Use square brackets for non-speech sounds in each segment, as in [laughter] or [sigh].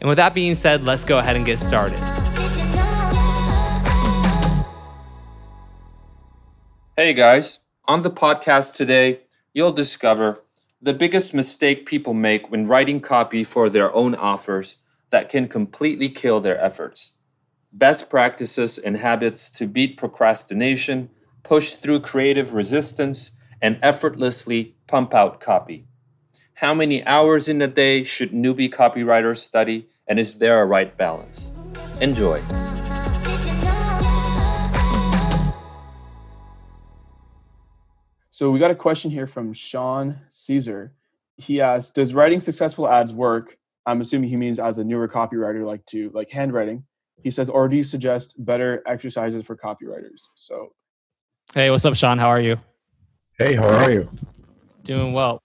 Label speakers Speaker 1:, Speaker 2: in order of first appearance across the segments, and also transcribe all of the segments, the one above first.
Speaker 1: And with that being said, let's go ahead and get started.
Speaker 2: Hey guys, on the podcast today, you'll discover the biggest mistake people make when writing copy for their own offers that can completely kill their efforts. Best practices and habits to beat procrastination, push through creative resistance, and effortlessly pump out copy. How many hours in a day should newbie copywriters study, and is there a right balance? Enjoy.
Speaker 3: So we got a question here from Sean Caesar. He asks, "Does writing successful ads work?" I'm assuming he means as a newer copywriter, like to like handwriting. He says, "Or do you suggest better exercises for copywriters?" So,
Speaker 1: hey, what's up, Sean? How are you?
Speaker 4: Hey, how are you?
Speaker 1: Doing well.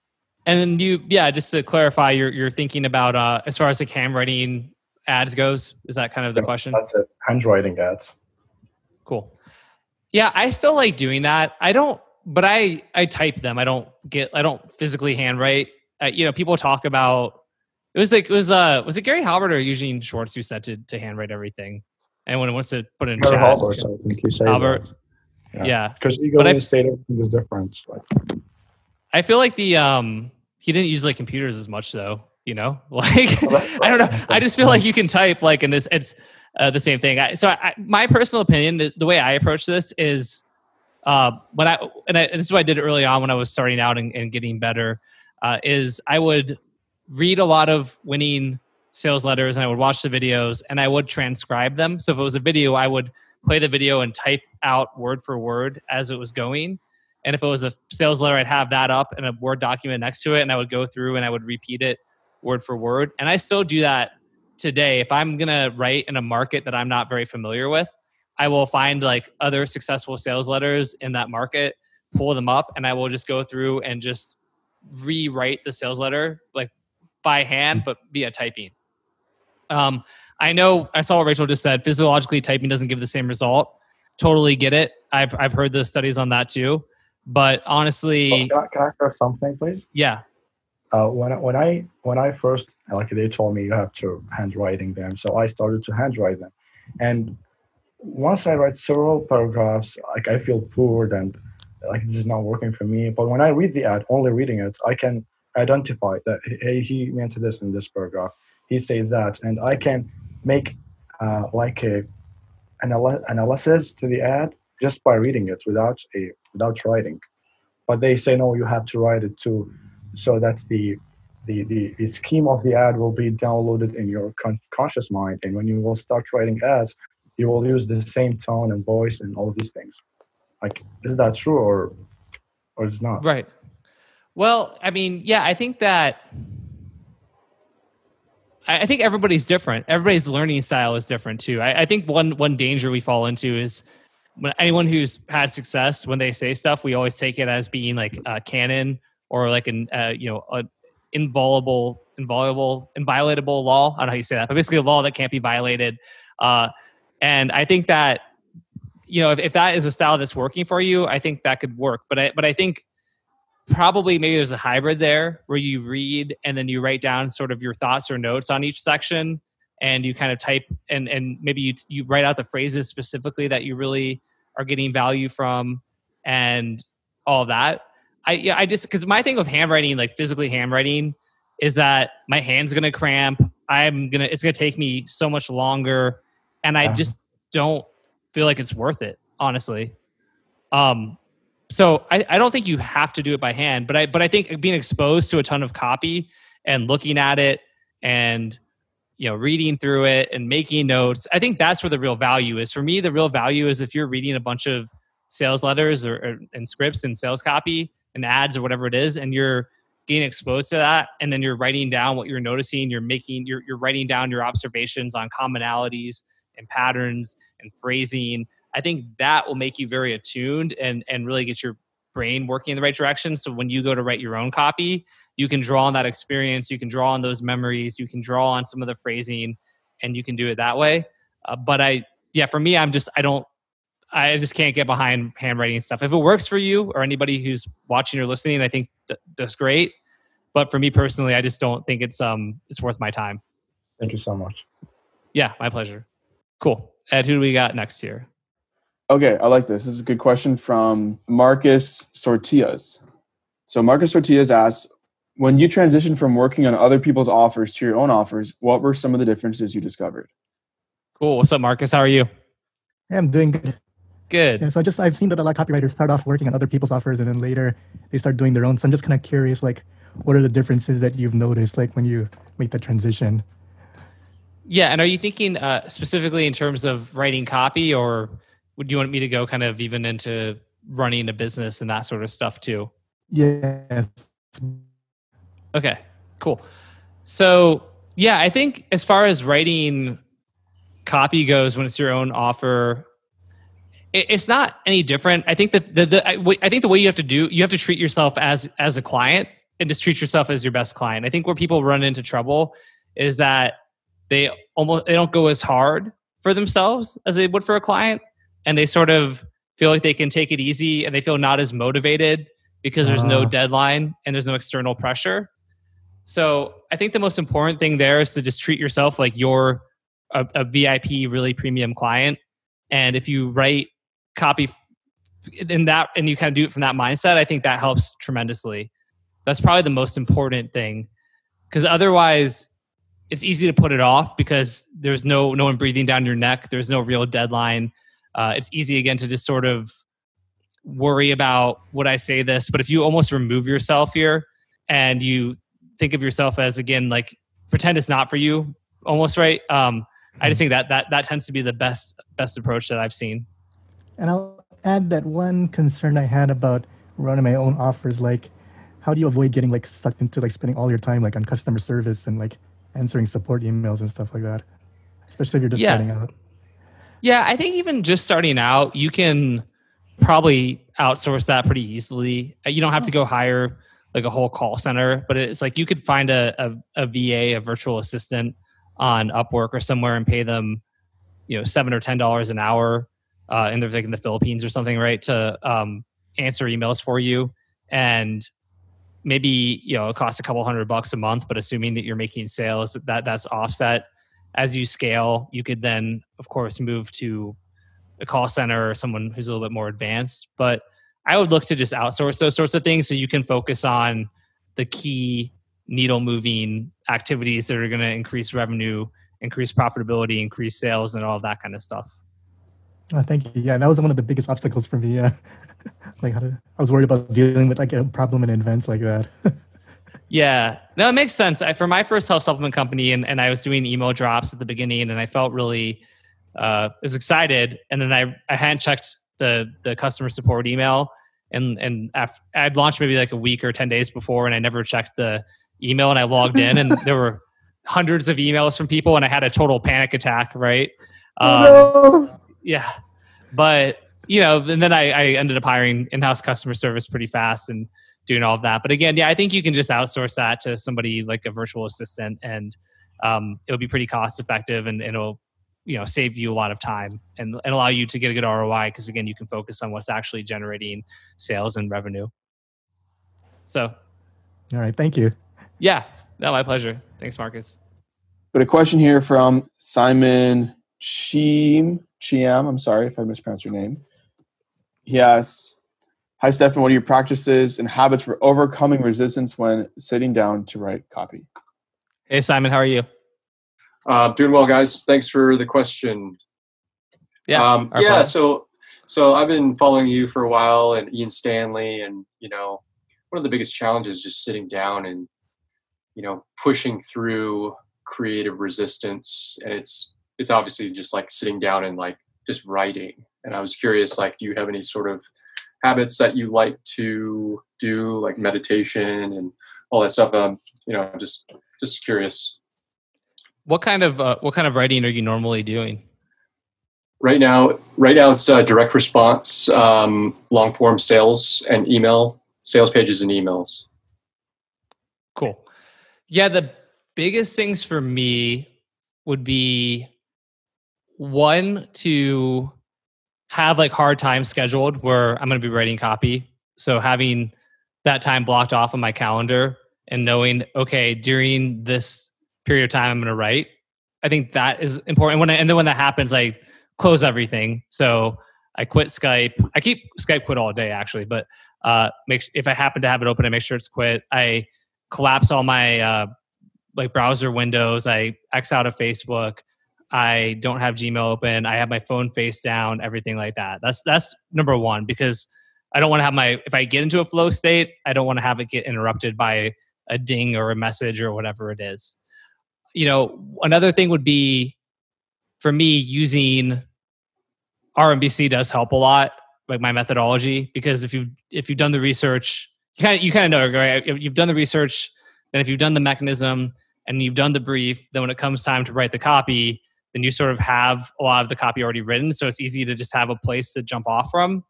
Speaker 1: And then you, yeah, just to clarify, you're you're thinking about uh, as far as the handwriting ads goes. Is that kind of the
Speaker 4: Yeah,
Speaker 1: question?
Speaker 4: That's it. Handwriting ads.
Speaker 1: Cool. Yeah, I still like doing that. I don't, but I I type them. I don't get. I don't physically handwrite. Uh, you know, people talk about. It was like it was uh was it Gary Halbert or Eugene Schwartz who said to to handwrite everything. Anyone who wants to put it in
Speaker 4: Gary
Speaker 1: chat.
Speaker 4: Halbert, I think you say
Speaker 1: Albert.
Speaker 4: that.
Speaker 1: Yeah.
Speaker 4: Because ego
Speaker 1: But I-
Speaker 4: and state everything is different. Like,
Speaker 1: I feel like the um he didn't use like computers as much though, you know? [laughs] Like I don't know. I just feel like you can type like in this it's uh, the same thing. I, so I, my personal opinion, the, the way I approach this is uh when I and, I and this is what I did early on when I was starting out and, and getting better uh, is I would read a lot of winning sales letters and I would watch the videos and I would transcribe them. So if it was a video, I would play the video and type out word for word as it was going. And if it was a sales letter, I'd have that up in a Word document next to it, and I would go through and I would repeat it word for word. And I still do that today. If I'm gonna write in a market that I'm not very familiar with, I will find like other successful sales letters in that market, pull them up, and I will just go through and just rewrite the sales letter like by hand, but via typing. Um, I know I saw what Rachel just said. Physiologically, typing doesn't give the same result. Totally get it. I've I've heard the studies on that too. But honestly,
Speaker 4: can, I, can I say something, please?
Speaker 1: yeah,
Speaker 4: Uh, when I, when I when I first like they told me you have to handwriting them, so I started to handwrite them, and once I write several paragraphs, like I feel poor and like this is not working for me. But when I read the ad, only reading it, I can identify that hey, he meant this in this paragraph. He said that, and I can make uh, like a anal- analysis to the ad just by reading it without a without writing. But they say no, you have to write it too, so that the the, the, the scheme of the ad will be downloaded in your con- conscious mind, and when you will start writing ads, you will use the same tone and voice and all these things. Like, is that true or or it's not?
Speaker 1: Right. Well, I mean, yeah, I think that I I think everybody's different. Everybody's learning style is different too. I, I think one one danger we fall into is when anyone who's had success when they say stuff, we always take it as being like a canon or like an uh, you know a inviolable, inviolable, inviolatable law. I don't know how you say that, but basically a law that can't be violated. Uh, and I think that you know if, if that is a style that's working for you, I think that could work. But I but I think probably maybe there's a hybrid there where you read and then you write down sort of your thoughts or notes on each section and you kind of type and and maybe you you write out the phrases specifically that you really are getting value from and all that. I yeah i just because my thing with handwriting like physically handwriting is that my hand's gonna cramp. I'm gonna it's gonna take me so much longer and i
Speaker 4: Uh-huh.
Speaker 1: just don't feel like it's worth it honestly. Um so I, I don't think you have to do it by hand but i but i think being exposed to a ton of copy and looking at it and you know reading through it and making notes. I think that's where the real value is. For me the real value is if you're reading a bunch of sales letters or, or and scripts and sales copy and ads or whatever it is and you're getting exposed to that and then you're writing down what you're noticing you're making you're, you're writing down your observations on commonalities and patterns and phrasing i think that will make you very attuned and and really get your brain working in the right direction. So when you go to write your own copy you can draw on that experience you can draw on those memories you can draw on some of the phrasing and you can do it that way. Uh, but i yeah for me i'm just i don't i just can't get behind handwriting stuff. If it works for you or anybody who's watching or listening i think th- that's great. But for me personally i just don't think it's um it's worth my time.
Speaker 4: Thank you so much.
Speaker 1: yeah my pleasure. Cool. Ed who do we got next here
Speaker 3: Okay, I like this. This is a good question from Marcus Sortias. So Marcus Sortias asks, when you transitioned from working on other people's offers to your own offers, what were some of the differences you discovered?
Speaker 1: cool what's up marcus how are you
Speaker 5: Yeah, I'm doing good.
Speaker 1: good
Speaker 5: Yeah, so I just I've seen that a lot of copywriters start off working on other people's offers and then later they start doing their own. So I'm just kind of curious, like, what are the differences that you've noticed, like when you make the transition?
Speaker 1: Yeah, and are you thinking uh, specifically in terms of writing copy, or would you want me to go kind of even into running a business and that sort of stuff too?
Speaker 5: Yes.
Speaker 1: Okay, cool. So yeah, I think as far as writing copy goes, when it's your own offer, it's not any different. I think that the, the I, think the way you have to do you have to treat yourself as as a client and just treat yourself as your best client. I think where people run into trouble is that they almost they don't go as hard for themselves as they would for a client, and they sort of feel like they can take it easy and they feel not as motivated because there's no
Speaker 5: Ah.
Speaker 1: deadline and there's no external pressure. So I think the most important thing there is to just treat yourself like you're a, a VIP, really premium client. And if you write copy in that and you kind of do it from that mindset, I think that helps tremendously. That's probably the most important thing. Because otherwise it's easy to put it off because there's no no one breathing down your neck. There's no real deadline. Uh, it's easy again to just sort of worry about would I say this, but if you almost remove yourself here and you think of yourself as again like pretend it's not for you, almost right. Um, I just think that that that tends to be the best best approach that I've seen.
Speaker 5: And I'll add that one concern I had about running my own offers, like how do you avoid getting like sucked into like spending all your time like on customer service and like answering support emails and stuff like that, especially if you're just
Speaker 1: Yeah.
Speaker 5: starting out.
Speaker 1: Yeah, I think even just starting out, you can probably outsource that pretty easily. Uh, You don't have to go hire like a whole call center, but it's like you could find a, a, a VA, a virtual assistant on Upwork or somewhere and pay them, you know, seven or ten dollars an hour, uh, and they're like in the Philippines or something, right? To um, answer emails for you, and maybe you know it costs a couple hundred bucks a month, but assuming that you're making sales, that that's offset as you scale, you could then, of course, move to a call center or someone who's a little bit more advanced. But I would look to just outsource those sorts of things so you can focus on the key needle moving activities that are going to increase revenue, increase profitability, increase sales, and all that kind of stuff.
Speaker 5: Oh, thank you. Yeah, that was one of the biggest obstacles for me. Yeah, [laughs] like to, I was worried about dealing with like a problem in advance like that. [laughs]
Speaker 1: Yeah, no, it makes sense. I, for my first health supplement company, and, and I was doing email drops at the beginning, and I felt really uh, was excited, and then I I hadn't checked the the customer support email, and and after, I'd launched maybe like a week or ten days before, and I never checked the email, and I logged in, and there were [laughs] hundreds of emails from people, and I had a total panic attack. Right? Um, yeah but you know and then I, I ended up hiring in-house customer service pretty fast and doing all of that but again yeah i think you can just outsource that to somebody like a virtual assistant and um, it'll be pretty cost effective and it'll you know save you a lot of time and, and allow you to get a good roi because again you can focus on what's actually generating sales and revenue so
Speaker 5: All right, thank you.
Speaker 1: yeah no my pleasure thanks marcus
Speaker 3: But a question here from Simon Chim Chiam. I'm sorry if I mispronounced your name. He asks, "Hi Stefan, what are your practices and habits for overcoming resistance when sitting down to write copy?"
Speaker 1: hey simon how are you
Speaker 6: Uh, doing well, guys. Thanks for the question.
Speaker 1: yeah
Speaker 6: um, yeah.
Speaker 1: pleasure.
Speaker 6: So, so I've been following you for a while, and Ian Stanley, and you know, one of the biggest challenges is just sitting down and you know pushing through creative resistance, and it's it's obviously just like sitting down and like just writing. And I was curious, like, do you have any sort of habits that you like to do, like meditation and all that stuff? Um, you know, just just curious.
Speaker 1: What kind of uh, what kind of writing are you normally doing?
Speaker 6: Right now, right now it's uh, direct response, um, long form sales, and email sales pages and emails.
Speaker 1: Cool. Yeah, the biggest things for me would be one to have like hard time scheduled where I'm going to be writing copy. So having that time blocked off on my calendar and knowing, okay, during this period of time, I'm going to write. I think that is important. When I, and then when that happens, I close everything. So I quit Skype. I keep Skype quit all day actually, but uh, make if I happen to have it open, I make sure it's quit. I collapse all my uh, like browser windows. I X out of Facebook. I don't have Gmail open. I have my phone face down. Everything like that. That's that's number one because I don't want to have my if I get into a flow state, I don't want to have it get interrupted by a ding or a message or whatever it is. You know, another thing would be for me using RMBC does help a lot, like my methodology, because if you if you've done the research, you kind of you kind of know, right? If you've done the research, then if you've done the mechanism and you've done the brief, then when it comes time to write the copy, then you sort of have a lot of the copy already written, so it's easy to just have a place to jump off from,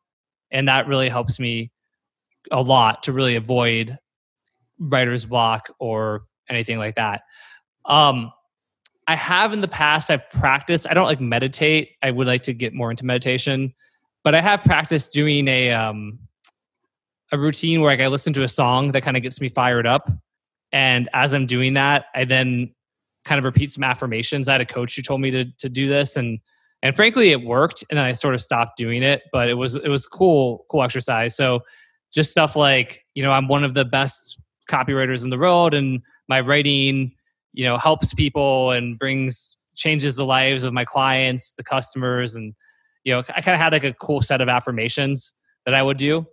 Speaker 1: and that really helps me a lot to really avoid writer's block or anything like that. Um, I have in the past, I've practiced, I don't like meditate. I would like to get more into meditation, but I have practiced doing a, um, a routine where like I listen to a song that kind of gets me fired up. And as I'm doing that, I then kind of repeat some affirmations. I had a coach who told me to, to do this and, and frankly it worked. And then I sort of stopped doing it, but it was, it was cool, cool exercise. So just stuff like, you know, I'm one of the best copywriters in the world and my writing you know helps people and brings changes the lives of my clients the customers and you know i kind of had like a cool set of affirmations that i would do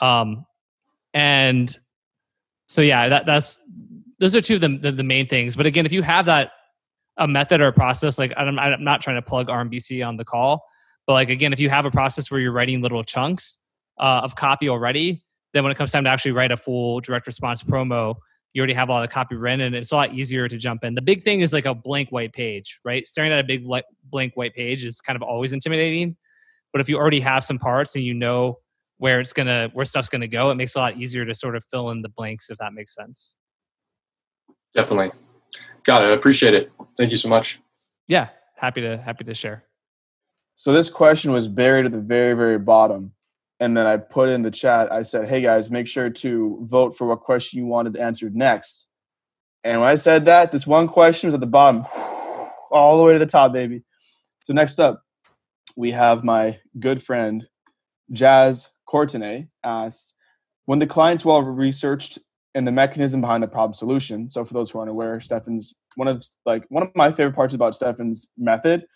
Speaker 1: um and so yeah that that's those are two of the, the, the main things but again if you have that a method or a process like I'm, I'm not trying to plug rmbc on the call but like again if you have a process where you're writing little chunks uh, of copy already then when it comes time to actually write a full direct response promo you already have all the copy written and it's a lot easier to jump in. The big thing is like a blank white page, right? Staring at a big blank white page is kind of always intimidating. But if you already have some parts and you know where it's gonna where stuff's gonna go, it makes it a lot easier to sort of fill in the blanks if that makes sense.
Speaker 6: Definitely. Got it. I appreciate it. Thank you so much.
Speaker 1: Yeah, happy to happy to share.
Speaker 3: So this question was buried at the very, very bottom and then I put in the chat, I said, hey guys, make sure to vote for what question you wanted answered next. And when I said that, this one question was at the bottom, [sighs] all the way to the top, baby. So next up, we have my good friend Jazz Courtenay asks, when the client's well researched and the mechanism behind the problem solution. So for those who aren't aware, Stefan's one of like one of my favorite parts about Stefan's method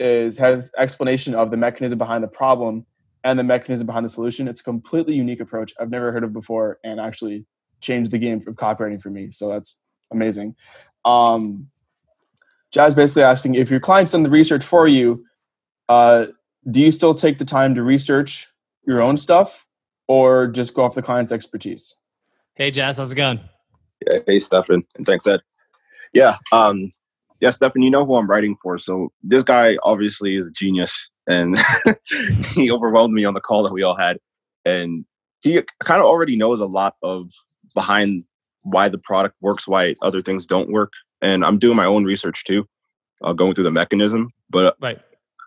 Speaker 3: is has explanation of the mechanism behind the problem and the mechanism behind the solution. It's a completely unique approach I've never heard of before and actually changed the game of copywriting for me. So that's amazing. Um, Jazz basically asking if your client's done the research for you, uh, do you still take the time to research your own stuff or just go off the client's expertise?
Speaker 1: Hey, Jazz, how's it going?
Speaker 7: Yeah, hey, Stefan, and thanks, Ed. Yeah, um, yeah, Stefan, you know who I'm writing for. So this guy obviously is a genius and [laughs] he overwhelmed me on the call that we all had. And he kind of already knows a lot of behind why the product works, why other things don't work. And I'm doing my own research too, uh, going through the mechanism. But
Speaker 1: right.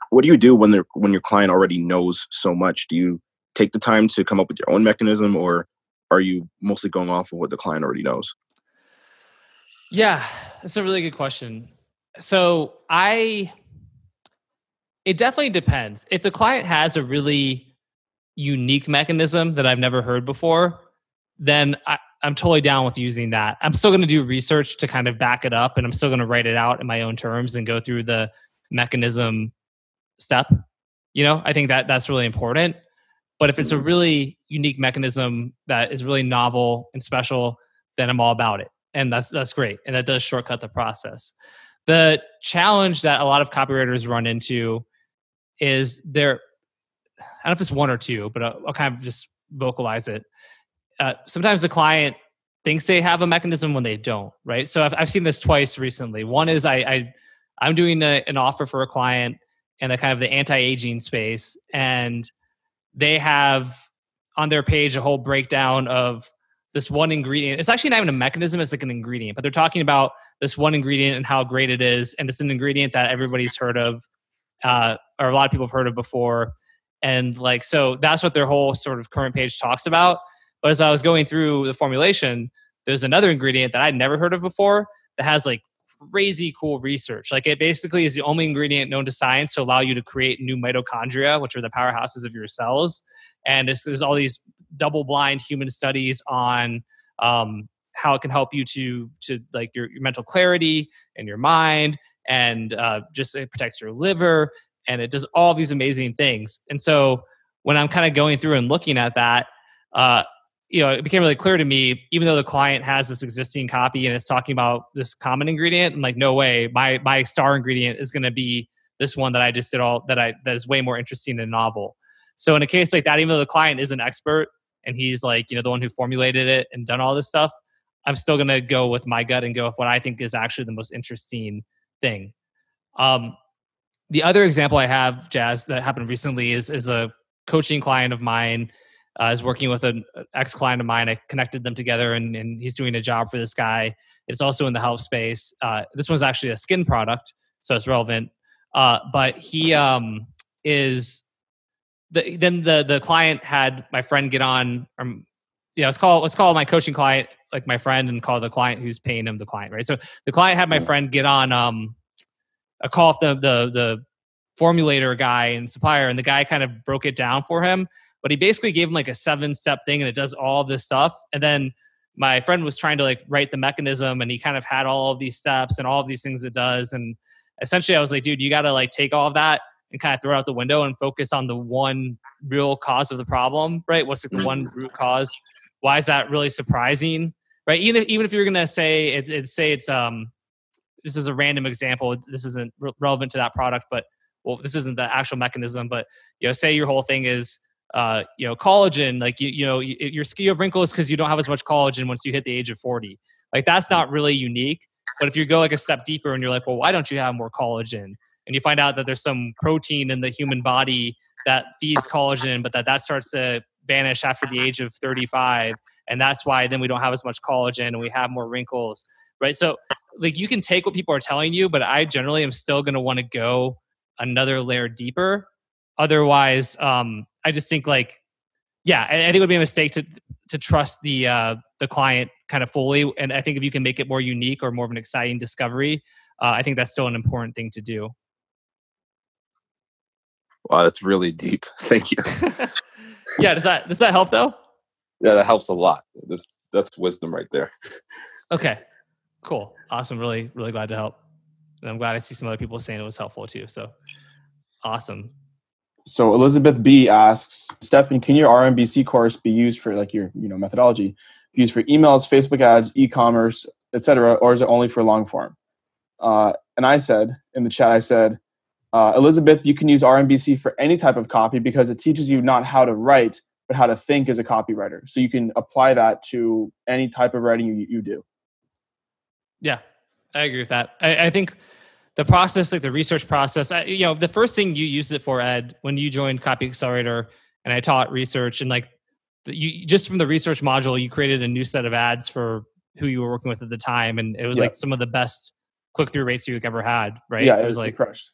Speaker 7: what do you do when the when your client already knows so much? Do you take the time to come up with your own mechanism, or are you mostly going off of what the client already knows?
Speaker 1: Yeah, that's a really good question. So I it definitely depends. If the client has a really unique mechanism that I've never heard before, then I, am totally down with using that. I'm still going to do research to kind of back it up, and I'm still going to write it out in my own terms and go through the mechanism step. You know, I think that that's really important. But if it's a really unique mechanism that is really novel and special, then I'm all about it. and that's that's great, and that does shortcut the process. The challenge that a lot of copywriters run into is there. I don't know if it's one or two, but I'll, I'll kind of just vocalize it. Uh, sometimes the client thinks they have a mechanism when they don't, right? So I've, I've seen this twice recently. One is I, I I'm doing a, an offer for a client in the kind of the anti-aging space, and they have on their page a whole breakdown of this one ingredient. It's actually not even a mechanism; it's like an ingredient. But they're talking about this one ingredient and how great it is, and it's an ingredient that everybody's heard of, uh, or a lot of people have heard of before. And like, so that's what their whole sort of current page talks about. But as I was going through the formulation, there's another ingredient that I'd never heard of before that has like crazy cool research. Like it basically is the only ingredient known to science to allow you to create new mitochondria, which are the powerhouses of your cells. And there's all these double blind human studies on um, how it can help you to to like your, your mental clarity and your mind, and uh, just it protects your liver, and it does all these amazing things. And so when I'm kind of going through and looking at that, uh, you know, it became really clear to me, even though the client has this existing copy and it's talking about this common ingredient, I'm like, no way, my my star ingredient is going to be this one that I just did all that I that is way more interesting and novel. So in a case like that, even though the client is an expert and he's like, you know, the one who formulated it and done all this stuff, I'm still going to go with my gut and go with what I think is actually the most interesting thing. Um, the other example I have, Jazz, that happened recently is is a coaching client of mine uh, is working with an ex client of mine. I connected them together, and, and, he's doing a job for this guy. It's also in the health space. Uh, this one's actually a skin product, so it's relevant. Uh, but he um, is the, then the the client had my friend get on. Um, yeah, let's call let's call my coaching client like my friend, and call the client who's paying him the client, right? So the client had my friend get on um, a call with the the the formulator guy and supplier, and the guy kind of broke it down for him but he basically gave him like a seven step thing and it does all this stuff. And then my friend was trying to like write the mechanism and he kind of had all of these steps and all of these things it does. And essentially i was like dude you got to like take all of that and kind of throw it out the window and focus on the one real cause of the problem right? What's like the one root cause? Why is that really surprising? Right? Even if even if you're gonna say it, it say it's um this is a random example this isn't re- relevant to that product but well this isn't the actual mechanism but you know say your whole thing is uh, you know, collagen, like you, you know, your skin of wrinkles because you don't have as much collagen once you hit the age of 40. Like that's not really unique. But if you go like a step deeper and you're like, well, why don't you have more collagen? And you find out that there's some protein in the human body that feeds collagen, but that that starts to vanish after the age of 35. And that's why then we don't have as much collagen and we have more wrinkles, right? So like you can take what people are telling you, but I generally am still going to want to go another layer deeper. Otherwise, um, I just think like, yeah, I, I think it would be a mistake to to trust the uh, the client kind of fully. And I think if you can make it more unique or more of an exciting discovery, uh, I think that's still an important thing to do.
Speaker 7: Wow, that's really deep. [laughs] Thank you. [laughs]
Speaker 1: yeah, does that does that help though?
Speaker 7: Yeah, that helps a lot. This that's wisdom right there.
Speaker 1: Okay, cool, awesome. Really, really glad to help. And I'm glad I see some other people saying it was helpful too. So awesome
Speaker 3: so Elizabeth B asks, Stephanie, can your RMBC course be used for like your you know methodology, used for emails, Facebook ads, e-commerce, etc., or is it only for long form? Uh, and I said in the chat, I said, uh, Elizabeth, you can use RMBC for any type of copy because it teaches you not how to write, but how to think as a copywriter. So you can apply that to any type of writing you, you do.
Speaker 1: Yeah, I agree with that. I, I think the process, like the research process, I, you know, the first thing you used it for, Ed, when you joined Copy Accelerator, and I taught research, and like the, you just from the research module, you created a new set of ads for who you were working with at the time, and it was yeah. like some of the best click through rates you've ever had, right?
Speaker 3: Yeah, it, it was like crushed.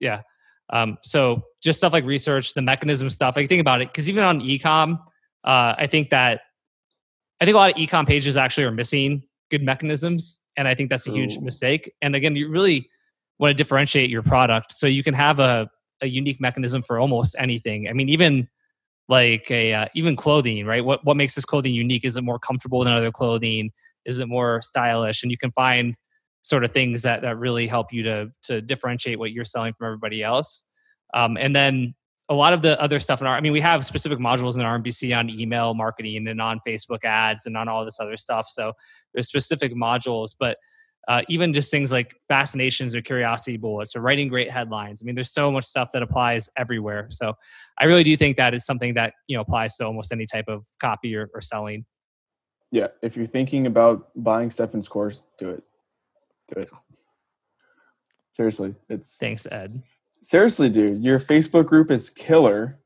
Speaker 1: Yeah. Um, so just stuff like research, the mechanism stuff. Like think about it, because even on ecom, uh, I think that I think a lot of ecom pages actually are missing good mechanisms, and I think that's a huge Ooh. mistake. And again, you really want to differentiate your product. So you can have a, a unique mechanism for almost anything. I mean even like a uh, even clothing right? What what makes this clothing unique? Is it more comfortable than other clothing? Is it more stylish? And you can find sort of things that that really help you to to differentiate what you're selling from everybody else. Um, and then a lot of the other stuff in our, I mean, we have specific modules in RMBC on email marketing and on Facebook ads and on all this other stuff. So there's specific modules, but uh, even just things like fascinations or curiosity bullets or writing great headlines. I mean, there's so much stuff that applies everywhere. So I really do think that is something that, you know, applies to almost any type of copy or, or selling.
Speaker 3: Yeah. If you're thinking about buying Stefan's course, do it. Do it. Seriously. It's
Speaker 1: thanks, Ed
Speaker 3: seriously, dude, your Facebook group is killer.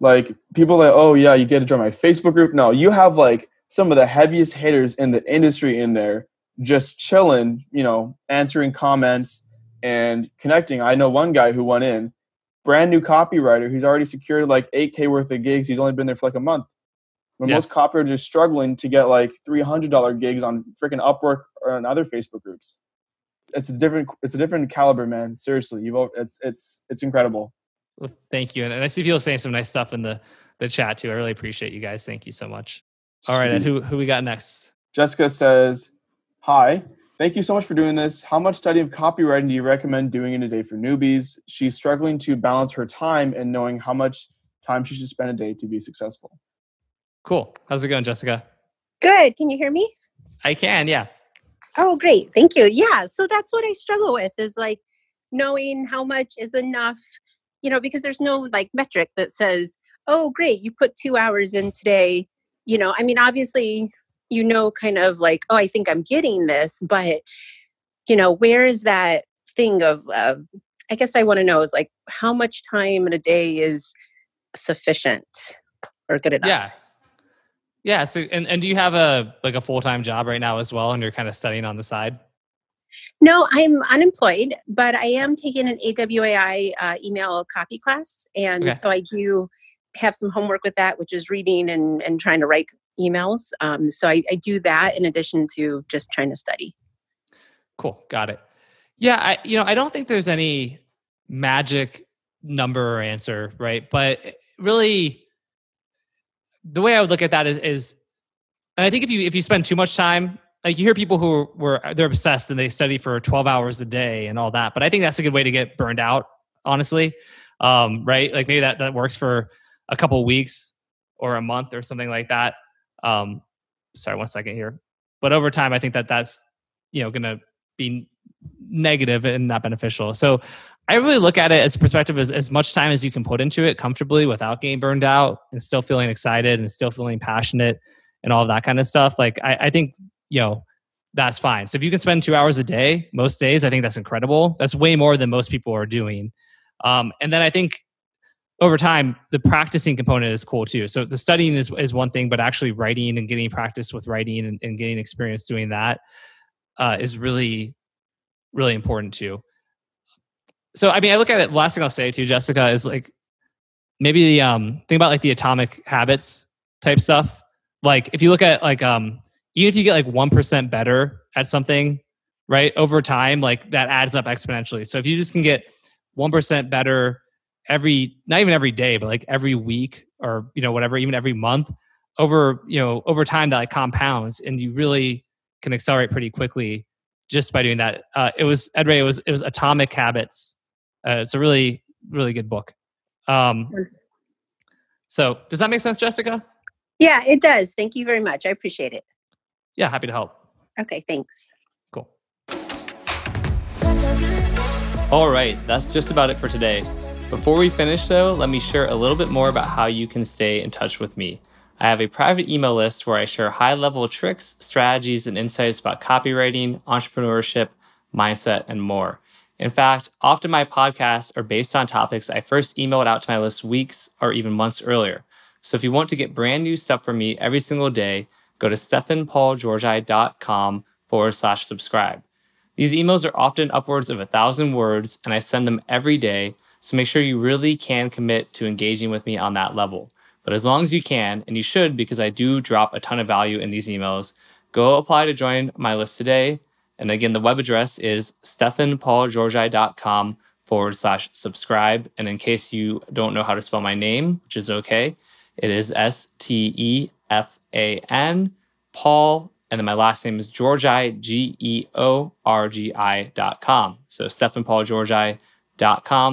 Speaker 3: Like people like, oh yeah, you get to join my Facebook group. No, you have like some of the heaviest hitters in the industry in there, just chilling, you know, answering comments and connecting. I know one guy who went in, brand new copywriter. He's already secured like 8K worth of gigs. He's only been there for like a month. When yeah. most copywriters are struggling to get like $300 gigs on freaking Upwork or on other Facebook groups it's a different it's a different caliber, man. Seriously, you've it's it's it's incredible.
Speaker 1: Well, thank you, and, and I see people saying some nice stuff in the the chat too. I really appreciate you guys. Thank you so much. All right, Ed, who who we got next?
Speaker 3: Jessica says, "Hi, thank you so much for doing this. How much study of copywriting do you recommend doing in a day for newbies? She's struggling to balance her time and knowing how much time she should spend a day to be successful."
Speaker 1: Cool. How's it going, Jessica?
Speaker 8: Good. Can you hear me?
Speaker 1: I can. Yeah.
Speaker 8: Oh, great. Thank you. Yeah. So that's what I struggle with is like knowing how much is enough, you know, because there's no like metric that says, oh, great, you put two hours in today. You know, I mean, obviously, you know, kind of like, oh, I think I'm getting this, but, you know, where is that thing of, of I guess I want to know is like how much time in a day is sufficient or good enough?
Speaker 1: Yeah. Yeah. So, and, and do you have a like a full time job right now as well, and you're kind of studying on the side?
Speaker 8: No, I'm unemployed, but I am taking an AWAI uh, email copy class, and okay. so I do have some homework with that, which is reading and and trying to write emails. Um, so I, I do that in addition to just trying to study.
Speaker 1: Cool, got it. Yeah, I you know I don't think there's any magic number or answer, right? But really the way I would look at that is, is and I think if you if you spend too much time, like you hear people who were they're obsessed and they study for 12 hours a day and all that, but I think that's a good way to get burned out, honestly. Um, right? Like maybe that that works for a couple weeks or a month or something like that. Um, sorry, one second here. But over time, I think that that's you know going to be negative and not beneficial. So I really look at it as a perspective as, as much time as you can put into it comfortably without getting burned out and still feeling excited and still feeling passionate and all that kind of stuff. Like I, I think, you know, that's fine. So if you can spend two hours a day, most days, I think that's incredible. That's way more than most people are doing. Um, and then I think over time, the practicing component is cool too. So the studying is, is one thing, but actually writing and getting practice with writing and, and getting experience doing that uh, is really, really important too so I mean, I look at it. Last thing I'll say to you, Jessica, is like maybe the um think about like the atomic habits type stuff. Like if you look at like um even if you get like one percent better at something, right over time, like that adds up exponentially. So if you just can get one percent better every not even every day, but like every week or you know whatever, even every month over you know over time that like compounds and you really can accelerate pretty quickly just by doing that. Uh, it was Ed Reay. It was it was Atomic Habits uh, it's a really, really good book. Um, so, does that make sense, Jessica?
Speaker 8: Yeah, it does. Thank you very much. I appreciate it.
Speaker 1: Yeah, happy to help.
Speaker 8: Okay, thanks.
Speaker 1: Cool. All right, that's just about it for today. Before we finish, though, let me share a little bit more about how you can stay in touch with me. I have a private email list where I share high level tricks, strategies, and insights about copywriting, entrepreneurship, mindset, and more. In fact, often my podcasts are based on topics I first emailed out to my list weeks or even months earlier. So if you want to get brand new stuff from me every single day, go to stefanpaulgeorgi.com forward slash subscribe. These emails are often upwards of a thousand words, and I send them every day. So make sure you really can commit to engaging with me on that level. But as long as you can, and you should because I do drop a ton of value in these emails, go apply to join my list today and again, the web address is stefanpaulgeorgi.com forward slash subscribe. And in case you don't know how to spell my name, which is okay, it is S T E F A N, Paul, and then my last name is Georgi, G E O R G I dot com. So Stefan Paul Georgi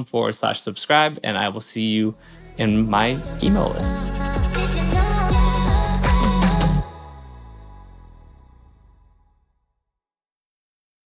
Speaker 1: forward slash subscribe, and I will see you in my email list.